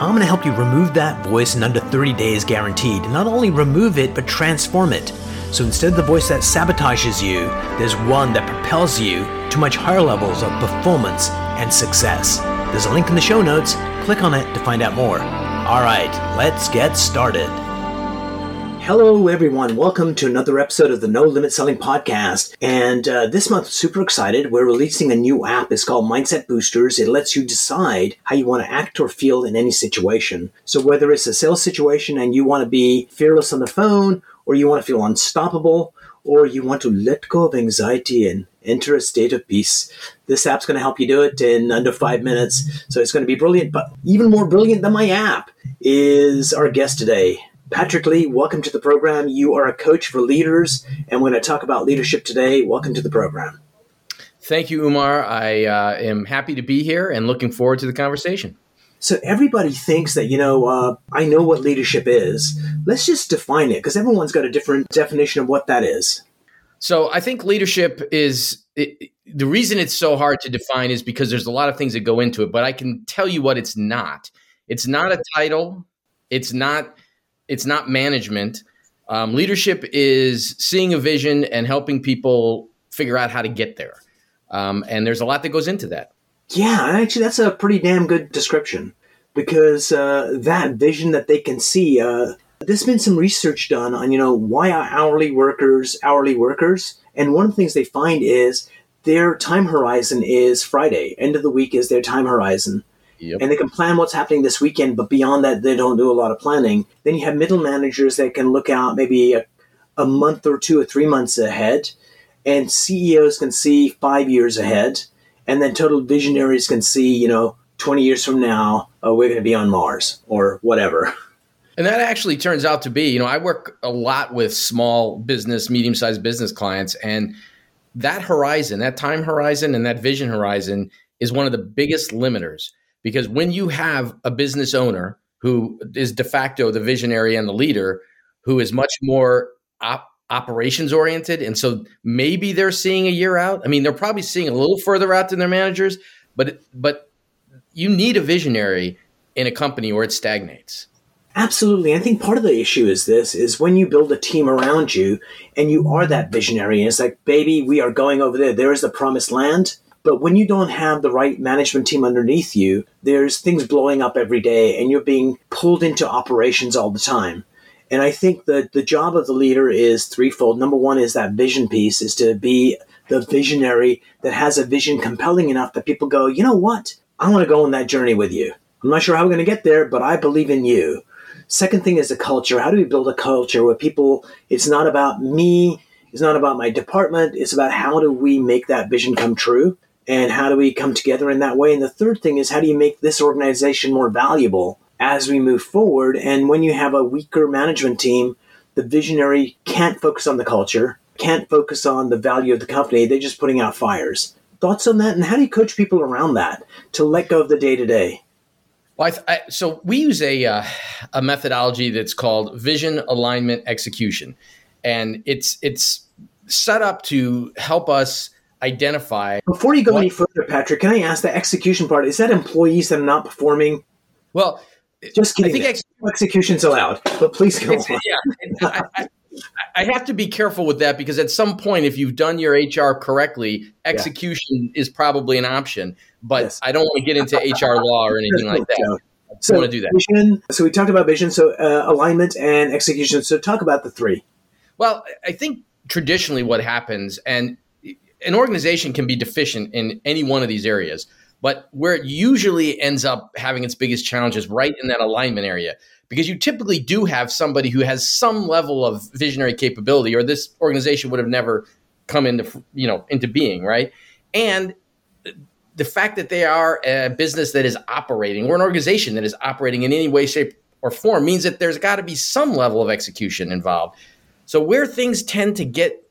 I'm going to help you remove that voice in under 30 days guaranteed. Not only remove it, but transform it. So instead of the voice that sabotages you, there's one that propels you to much higher levels of performance and success. There's a link in the show notes. Click on it to find out more. All right, let's get started. Hello, everyone. Welcome to another episode of the No Limit Selling Podcast. And uh, this month, super excited. We're releasing a new app. It's called Mindset Boosters. It lets you decide how you want to act or feel in any situation. So, whether it's a sales situation and you want to be fearless on the phone, or you want to feel unstoppable, or you want to let go of anxiety and enter a state of peace. This app's going to help you do it in under five minutes. So it's going to be brilliant. But even more brilliant than my app is our guest today. Patrick Lee, welcome to the program. You are a coach for leaders, and we're going to talk about leadership today. Welcome to the program. Thank you, Umar. I uh, am happy to be here and looking forward to the conversation. So everybody thinks that, you know, uh, I know what leadership is. Let's just define it because everyone's got a different definition of what that is. So I think leadership is it, the reason it's so hard to define is because there's a lot of things that go into it, but I can tell you what it's not. It's not a title. It's not it's not management. Um, leadership is seeing a vision and helping people figure out how to get there. Um, and there's a lot that goes into that. Yeah, actually, that's a pretty damn good description because uh, that vision that they can see. Uh, there's been some research done on, you know, why are hourly workers hourly workers? And one of the things they find is their time horizon is Friday. End of the week is their time horizon. Yep. And they can plan what's happening this weekend, but beyond that, they don't do a lot of planning. Then you have middle managers that can look out maybe a, a month or two or three months ahead, and CEOs can see five years ahead, and then total visionaries can see, you know, 20 years from now, oh, we're going to be on Mars or whatever. And that actually turns out to be, you know, I work a lot with small business, medium sized business clients, and that horizon, that time horizon, and that vision horizon is one of the biggest limiters because when you have a business owner who is de facto the visionary and the leader, who is much more op- operations oriented, and so maybe they're seeing a year out. I mean, they're probably seeing a little further out than their managers, but but you need a visionary in a company or it stagnates. Absolutely. I think part of the issue is this is when you build a team around you and you are that visionary and it's like, baby, we are going over there. There is the promised land. But when you don't have the right management team underneath you, there's things blowing up every day and you're being pulled into operations all the time. And I think that the job of the leader is threefold. Number one is that vision piece is to be the visionary that has a vision compelling enough that people go, you know what? I want to go on that journey with you. I'm not sure how we're going to get there, but I believe in you. Second thing is the culture. How do we build a culture where people, it's not about me, it's not about my department, it's about how do we make that vision come true and how do we come together in that way. And the third thing is how do you make this organization more valuable as we move forward? And when you have a weaker management team, the visionary can't focus on the culture, can't focus on the value of the company. They're just putting out fires. Thoughts on that? And how do you coach people around that to let go of the day to day? Well, I, I, so we use a uh, a methodology that's called vision alignment execution, and it's it's set up to help us identify. Before you go what, any further, Patrick, can I ask the execution part? Is that employees that are not performing? Well, just kidding. I think ex- execution's allowed, but please go on. Yeah, I, I, have to be careful with that because at some point, if you've done your HR correctly, execution yeah. is probably an option. But yes. I don't want to get into HR law or anything like that. So, want to do that. Vision, so we talked about vision, so uh, alignment and execution. So talk about the three. Well, I think traditionally what happens, and an organization can be deficient in any one of these areas, but where it usually ends up having its biggest challenges right in that alignment area because you typically do have somebody who has some level of visionary capability or this organization would have never come into you know into being right? And the fact that they are a business that is operating or an organization that is operating in any way shape or form means that there's got to be some level of execution involved. So where things tend to get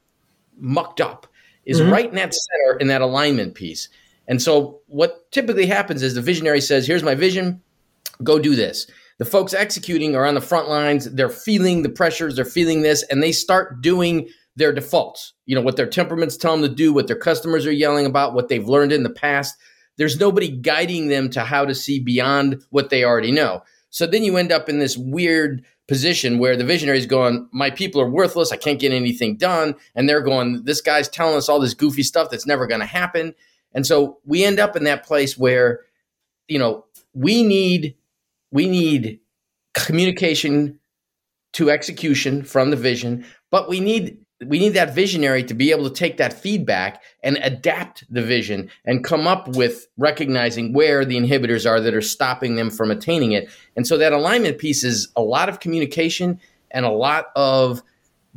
mucked up is mm-hmm. right in that center in that alignment piece. And so what typically happens is the visionary says, "Here's my vision. Go do this." The folks executing are on the front lines. They're feeling the pressures. They're feeling this, and they start doing their defaults. You know what their temperaments tell them to do, what their customers are yelling about, what they've learned in the past. There's nobody guiding them to how to see beyond what they already know. So then you end up in this weird position where the visionary is going, My people are worthless. I can't get anything done. And they're going, This guy's telling us all this goofy stuff that's never going to happen. And so we end up in that place where, you know, we need we need communication to execution from the vision, but we need we need that visionary to be able to take that feedback and adapt the vision and come up with recognizing where the inhibitors are that are stopping them from attaining it. And so that alignment piece is a lot of communication and a lot of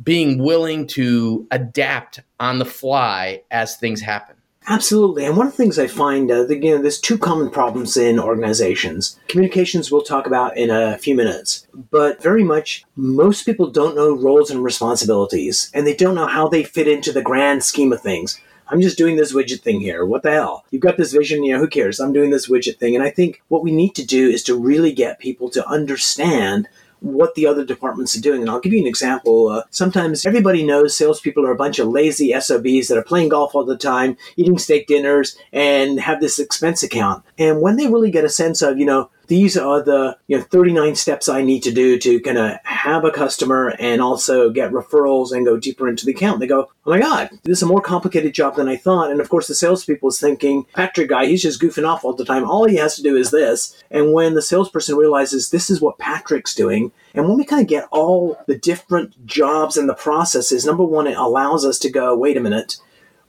being willing to adapt on the fly as things happen. Absolutely. And one of the things I find, uh, that, you know, there's two common problems in organizations. Communications we'll talk about in a few minutes, but very much most people don't know roles and responsibilities, and they don't know how they fit into the grand scheme of things. I'm just doing this widget thing here. What the hell? You've got this vision, you know, who cares? I'm doing this widget thing. And I think what we need to do is to really get people to understand what the other departments are doing. And I'll give you an example. Uh, sometimes everybody knows salespeople are a bunch of lazy SOBs that are playing golf all the time, eating steak dinners, and have this expense account. And when they really get a sense of, you know, these are the you know 39 steps I need to do to kind of have a customer and also get referrals and go deeper into the account. They go, oh my god, this is a more complicated job than I thought. And of course, the salespeople is thinking, Patrick guy, he's just goofing off all the time. All he has to do is this. And when the salesperson realizes this is what Patrick's doing, and when we kind of get all the different jobs and the processes, number one, it allows us to go, wait a minute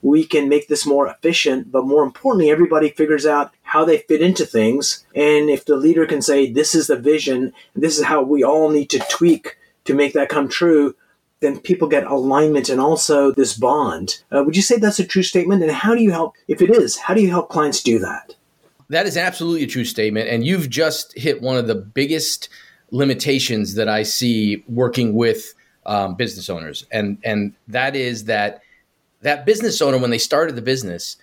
we can make this more efficient. But more importantly, everybody figures out how they fit into things. And if the leader can say, this is the vision, this is how we all need to tweak to make that come true, then people get alignment and also this bond. Uh, would you say that's a true statement? And how do you help, if it is, how do you help clients do that? That is absolutely a true statement. And you've just hit one of the biggest limitations that I see working with um, business owners. And, and that is that that business owner, when they started the business,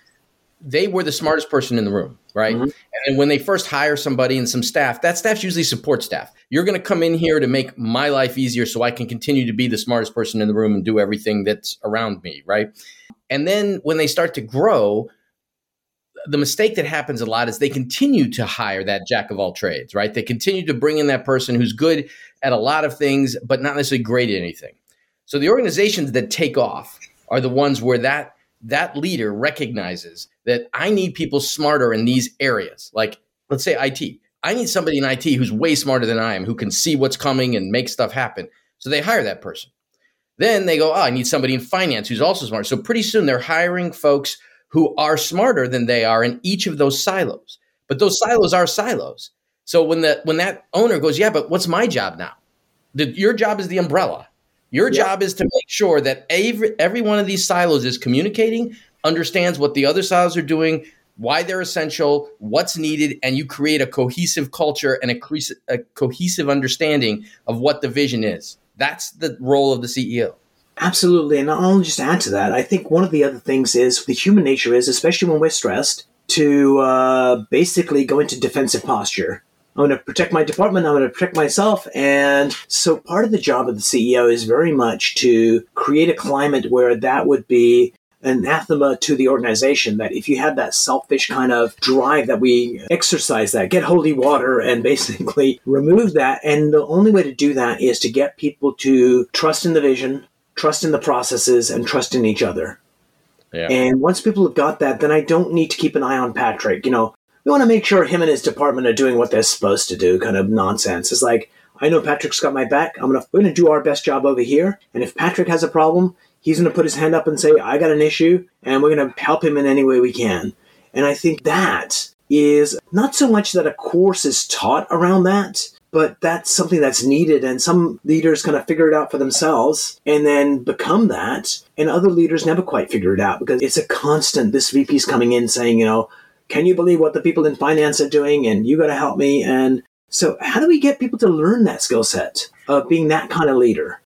they were the smartest person in the room, right? Mm-hmm. And when they first hire somebody and some staff, that staff's usually support staff. You're going to come in here to make my life easier so I can continue to be the smartest person in the room and do everything that's around me, right? And then when they start to grow, the mistake that happens a lot is they continue to hire that jack of all trades, right? They continue to bring in that person who's good at a lot of things, but not necessarily great at anything. So the organizations that take off are the ones where that that leader recognizes that I need people smarter in these areas. Like let's say IT. I need somebody in IT who's way smarter than I am, who can see what's coming and make stuff happen. So they hire that person. Then they go, oh, I need somebody in finance who's also smart. So pretty soon they're hiring folks who are smarter than they are in each of those silos. But those silos are silos. So when the when that owner goes, yeah, but what's my job now? The, your job is the umbrella. Your yeah. job is to make sure that every, every one of these silos is communicating, understands what the other silos are doing, why they're essential, what's needed, and you create a cohesive culture and a, co- a cohesive understanding of what the vision is. That's the role of the CEO. Absolutely. And I'll just add to that. I think one of the other things is the human nature is, especially when we're stressed, to uh, basically go into defensive posture. I'm going to protect my department. I'm going to protect myself. And so part of the job of the CEO is very much to create a climate where that would be anathema to the organization that if you had that selfish kind of drive that we exercise that, get holy water and basically remove that. And the only way to do that is to get people to trust in the vision, trust in the processes, and trust in each other. Yeah. And once people have got that, then I don't need to keep an eye on Patrick. You know, we want to make sure him and his department are doing what they're supposed to do, kind of nonsense. It's like, I know Patrick's got my back. I'm gonna we're gonna do our best job over here. And if Patrick has a problem, he's gonna put his hand up and say, I got an issue, and we're gonna help him in any way we can. And I think that is not so much that a course is taught around that, but that's something that's needed and some leaders kind of figure it out for themselves and then become that and other leaders never quite figure it out because it's a constant this vp's coming in saying you know can you believe what the people in finance are doing? And you got to help me. And so, how do we get people to learn that skill set of being that kind of leader?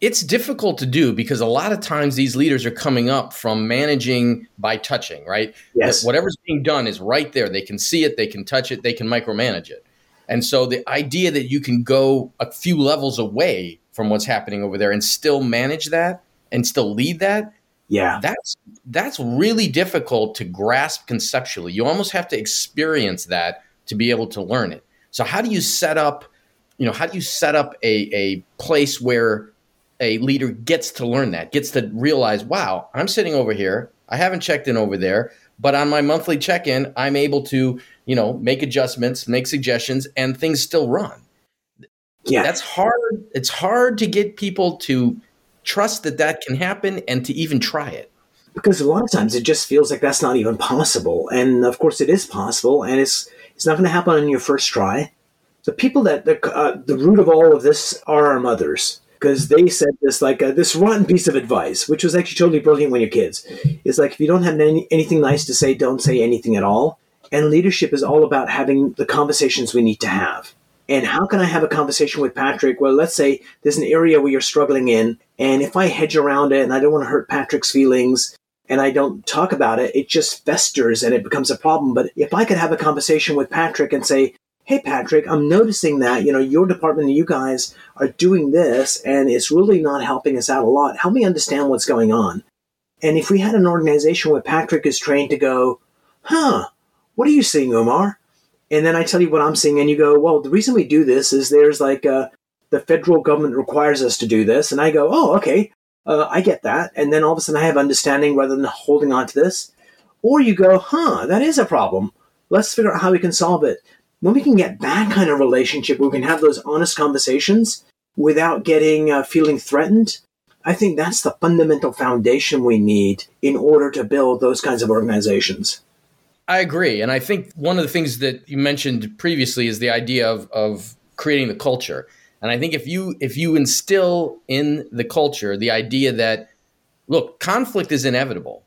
it's difficult to do because a lot of times these leaders are coming up from managing by touching, right? Yes. Whatever's being done is right there. They can see it, they can touch it, they can micromanage it. And so the idea that you can go a few levels away from what's happening over there and still manage that and still lead that, yeah. That's that's really difficult to grasp conceptually. You almost have to experience that to be able to learn it. So how do you set up, you know, how do you set up a, a place where a leader gets to learn that, gets to realize, wow, I'm sitting over here. I haven't checked in over there, but on my monthly check-in, I'm able to, you know, make adjustments, make suggestions, and things still run. Yeah. That's hard. It's hard to get people to trust that that can happen and to even try it. Because a lot of times it just feels like that's not even possible. And of course it is possible and it's it's not going to happen on your first try. The people that the, uh, the root of all of this are our mothers because they said this like uh, this rotten piece of advice, which was actually totally brilliant when you're kids. It's like if you don't have any, anything nice to say, don't say anything at all. And leadership is all about having the conversations we need to have. And how can I have a conversation with Patrick? Well, let's say there's an area where you're struggling in, and if I hedge around it and I don't want to hurt Patrick's feelings and I don't talk about it, it just festers and it becomes a problem. But if I could have a conversation with Patrick and say, hey patrick i'm noticing that you know your department and you guys are doing this and it's really not helping us out a lot help me understand what's going on and if we had an organization where patrick is trained to go huh what are you seeing Umar? and then i tell you what i'm seeing and you go well the reason we do this is there's like uh, the federal government requires us to do this and i go oh okay uh, i get that and then all of a sudden i have understanding rather than holding on to this or you go huh that is a problem let's figure out how we can solve it when we can get that kind of relationship, where we can have those honest conversations without getting uh, feeling threatened. I think that's the fundamental foundation we need in order to build those kinds of organizations. I agree, and I think one of the things that you mentioned previously is the idea of of creating the culture. And I think if you if you instill in the culture the idea that look, conflict is inevitable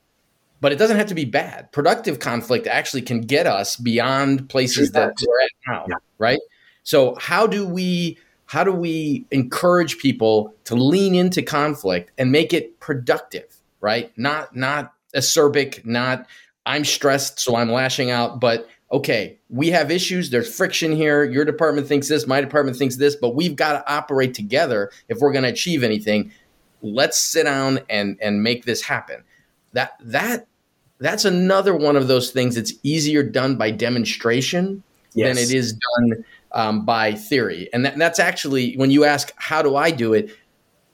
but it doesn't have to be bad. Productive conflict actually can get us beyond places that we're at now, yeah. right? So how do we how do we encourage people to lean into conflict and make it productive, right? Not not acerbic, not I'm stressed so I'm lashing out, but okay, we have issues, there's friction here. Your department thinks this, my department thinks this, but we've got to operate together if we're going to achieve anything. Let's sit down and and make this happen that that that's another one of those things that's easier done by demonstration yes. than it is done um, by theory. And that, that's actually when you ask how do I do it,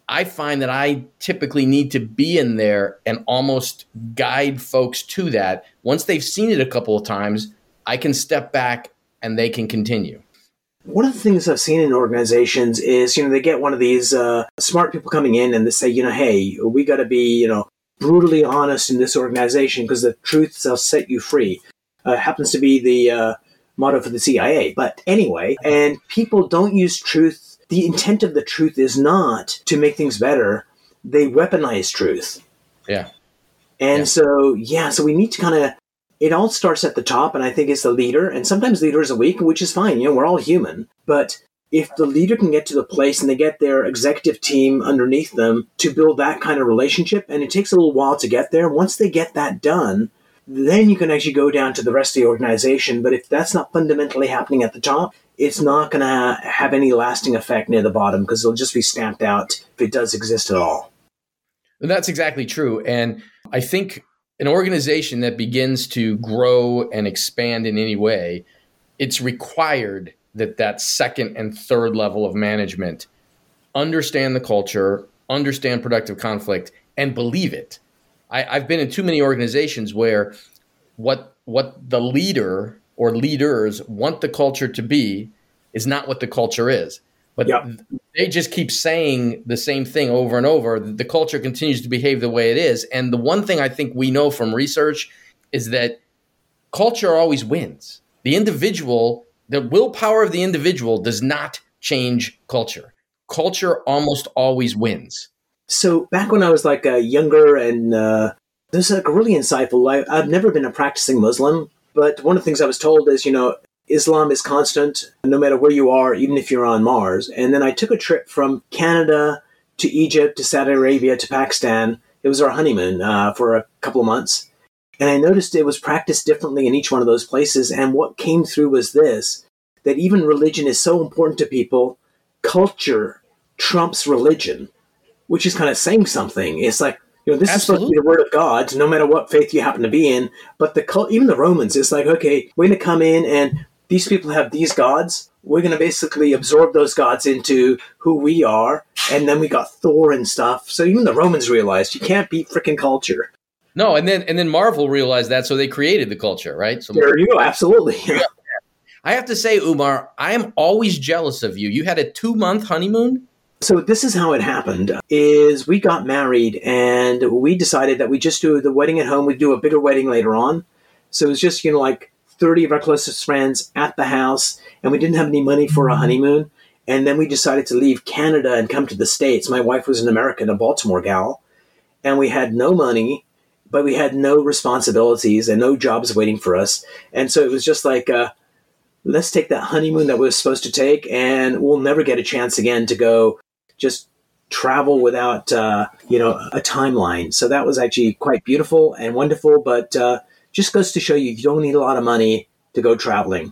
I find that I typically need to be in there and almost guide folks to that. Once they've seen it a couple of times, I can step back and they can continue. One of the things I've seen in organizations is, you know, they get one of these uh, smart people coming in and they say, you know, hey, we got to be, you know, brutally honest in this organization because the truth shall set you free. Uh, happens to be the uh, motto for the CIA. But anyway, and people don't use truth. The intent of the truth is not to make things better. They weaponize truth. Yeah. And yeah. so, yeah, so we need to kind of, it all starts at the top, and I think it's the leader. And sometimes leaders are weak, which is fine. You know, we're all human. But if the leader can get to the place and they get their executive team underneath them to build that kind of relationship, and it takes a little while to get there, once they get that done, then you can actually go down to the rest of the organization. But if that's not fundamentally happening at the top, it's not going to have any lasting effect near the bottom because it'll just be stamped out if it does exist at all. That's exactly true. And I think an organization that begins to grow and expand in any way, it's required that that second and third level of management understand the culture, understand productive conflict, and believe it. I, I've been in too many organizations where what what the leader or leaders want the culture to be is not what the culture is. But yep. they just keep saying the same thing over and over. The culture continues to behave the way it is. And the one thing I think we know from research is that culture always wins. The individual the willpower of the individual does not change culture. Culture almost always wins. So back when I was like uh, younger and uh, this is like really insightful. I, I've never been a practicing Muslim, but one of the things I was told is, you know, Islam is constant no matter where you are, even if you're on Mars. And then I took a trip from Canada to Egypt, to Saudi Arabia, to Pakistan. It was our honeymoon uh, for a couple of months. And I noticed it was practiced differently in each one of those places. And what came through was this that even religion is so important to people, culture trumps religion, which is kind of saying something. It's like, you know, this Absolutely. is supposed to be the word of God, no matter what faith you happen to be in. But the cult, even the Romans, it's like, okay, we're going to come in and these people have these gods. We're going to basically absorb those gods into who we are. And then we got Thor and stuff. So even the Romans realized you can't beat freaking culture. No, and then and then Marvel realized that, so they created the culture, right? So there you go, absolutely. I have to say, Umar, I am always jealous of you. You had a two month honeymoon. So this is how it happened: is we got married and we decided that we just do the wedding at home. We do a bigger wedding later on. So it was just you know like thirty of our closest friends at the house, and we didn't have any money for a honeymoon. And then we decided to leave Canada and come to the States. My wife was an American, a Baltimore gal, and we had no money but we had no responsibilities and no jobs waiting for us. And so it was just like, uh, let's take that honeymoon that we were supposed to take, and we'll never get a chance again to go just travel without, uh, you know, a timeline. So that was actually quite beautiful and wonderful, but uh, just goes to show you you don't need a lot of money to go traveling.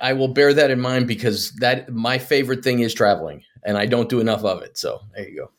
I will bear that in mind because that my favorite thing is traveling, and I don't do enough of it. So there you go.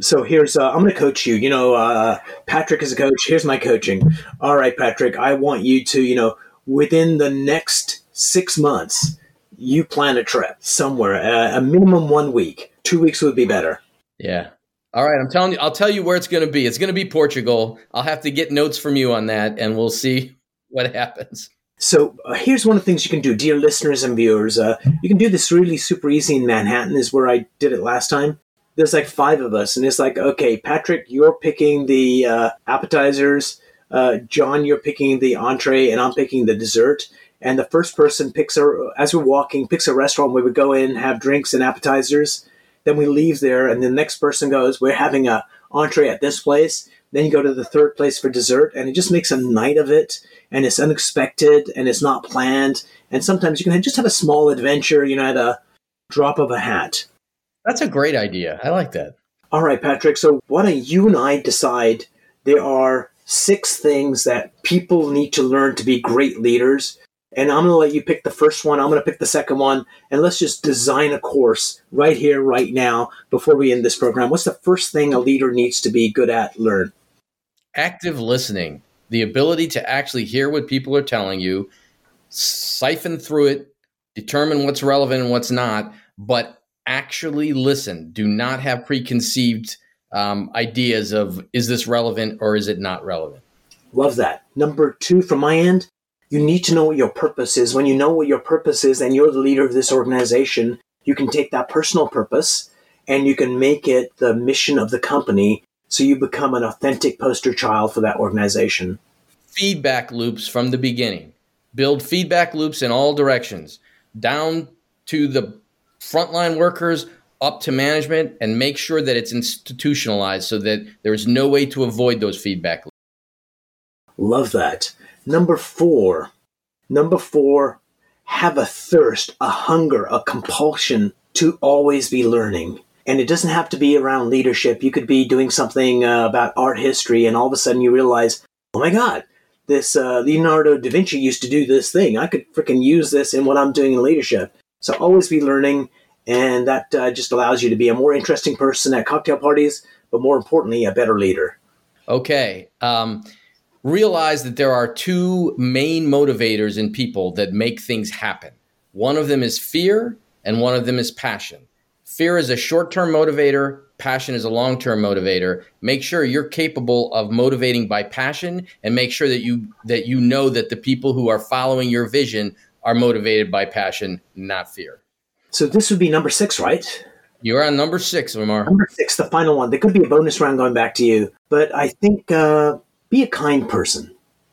So here's uh, i'm going to coach you. You know uh, patrick is a coach. Here's my coaching. All right patrick i want you to you know within the next six months you plan a trip somewhere uh, a minimum one week. Two weeks would be better. Yeah all right i'm telling you i'll tell you where it's going to be it's going to be portugal i'll have to get notes from you on that and we'll see what happens so uh, here's one of the things you can do dear listeners and viewers uh, you can do this really super easy in manhattan is where i did it last time there's like five of us, and it's like, okay, Patrick, you're picking the uh, appetizers. Uh, John, you're picking the entree, and I'm picking the dessert. And the first person picks a, as we're walking, picks a restaurant where we go in, have drinks and appetizers. Then we leave there, and the next person goes, we're having a entree at this place. Then you go to the third place for dessert, and it just makes a night of it. And it's unexpected, and it's not planned. And sometimes you can just have a small adventure, you know, at a drop of a hat. That's a great idea. I like that. All right, Patrick. So why don't you and I decide there are six things that people need to learn to be great leaders. And I'm going to let you pick the first one. I'm going to pick the second one. And let's just design a course right here, right now, before we end this program. What's the first thing a leader needs to be good at, learn? Active listening, the ability to actually hear what people are telling you, siphon through it, determine what's relevant and what's not, but actually listen. Do not have preconceived um, ideas of is this relevant or is it not relevant. Love that. Number two, from my end, you need to know what your purpose is. When you know what your purpose is and you're the leader of this organization, you can take that personal purpose and you can make it the mission of the company so you become an authentic poster child for that organization. Feedback loops from the beginning. Build feedback loops in all directions, down to the frontline workers up to management and make sure that it's institutionalized so that there's no way to avoid those feedback. Love that. Number four. Number four, have a thirst, a hunger, a compulsion to always be learning. And it doesn't have to be around leadership. You could be doing something uh, about art history, and all of a sudden you realize, oh my God, this uh, Leonardo da Vinci used to do this thing. I could freaking use this in what I'm doing in leadership. So always be learning, and that uh, just allows you to be a more interesting person at cocktail parties, but more importantly, a better leader. Okay. Um, realize that there are two main motivators in people that make things happen. One of them is fear, and one of them is passion. Fear is a short term motivator, passion is a long term motivator. Make sure you're capable of motivating by passion and make sure that you that you know that the people who are following your vision are motivated by passion, not fear. So this would be number six, right? You're on number six, Lamar. Number six, the final one. There could be a bonus round going back to you, but I think uh, be a kind person.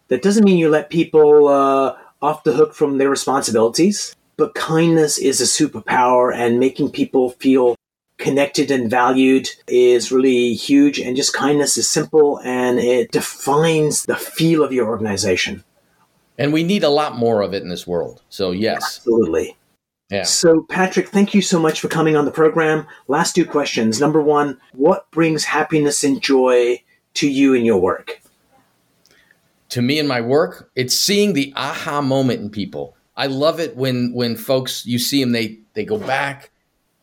That doesn't mean you let people uh, off the hook from their responsibilities, but kindness is a superpower, and making people feel connected and valued is really huge. And just kindness is simple and it defines the feel of your organization. And we need a lot more of it in this world. So, yes. Absolutely. Yeah. So, Patrick, thank you so much for coming on the program. Last two questions. Number one, what brings happiness and joy to you in your work? To me in my work, it's seeing the aha moment in people. I love it when when folks you see them they they go back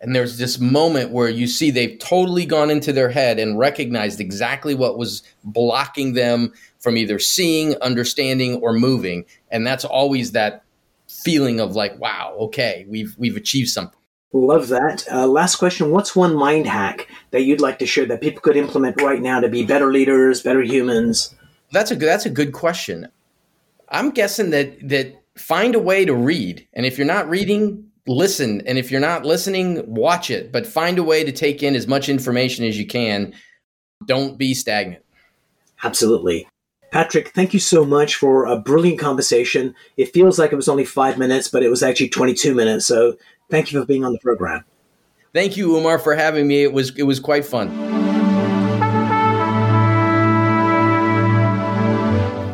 and there's this moment where you see they've totally gone into their head and recognized exactly what was blocking them from either seeing, understanding or moving and that's always that feeling of like, wow, okay, we've we've achieved something. Love that. Uh, last question: What's one mind hack that you'd like to share that people could implement right now to be better leaders, better humans? That's a that's a good question. I'm guessing that that find a way to read, and if you're not reading, listen, and if you're not listening, watch it. But find a way to take in as much information as you can. Don't be stagnant. Absolutely. Patrick, thank you so much for a brilliant conversation. It feels like it was only five minutes, but it was actually 22 minutes. So thank you for being on the program. Thank you, Umar, for having me. It was it was quite fun.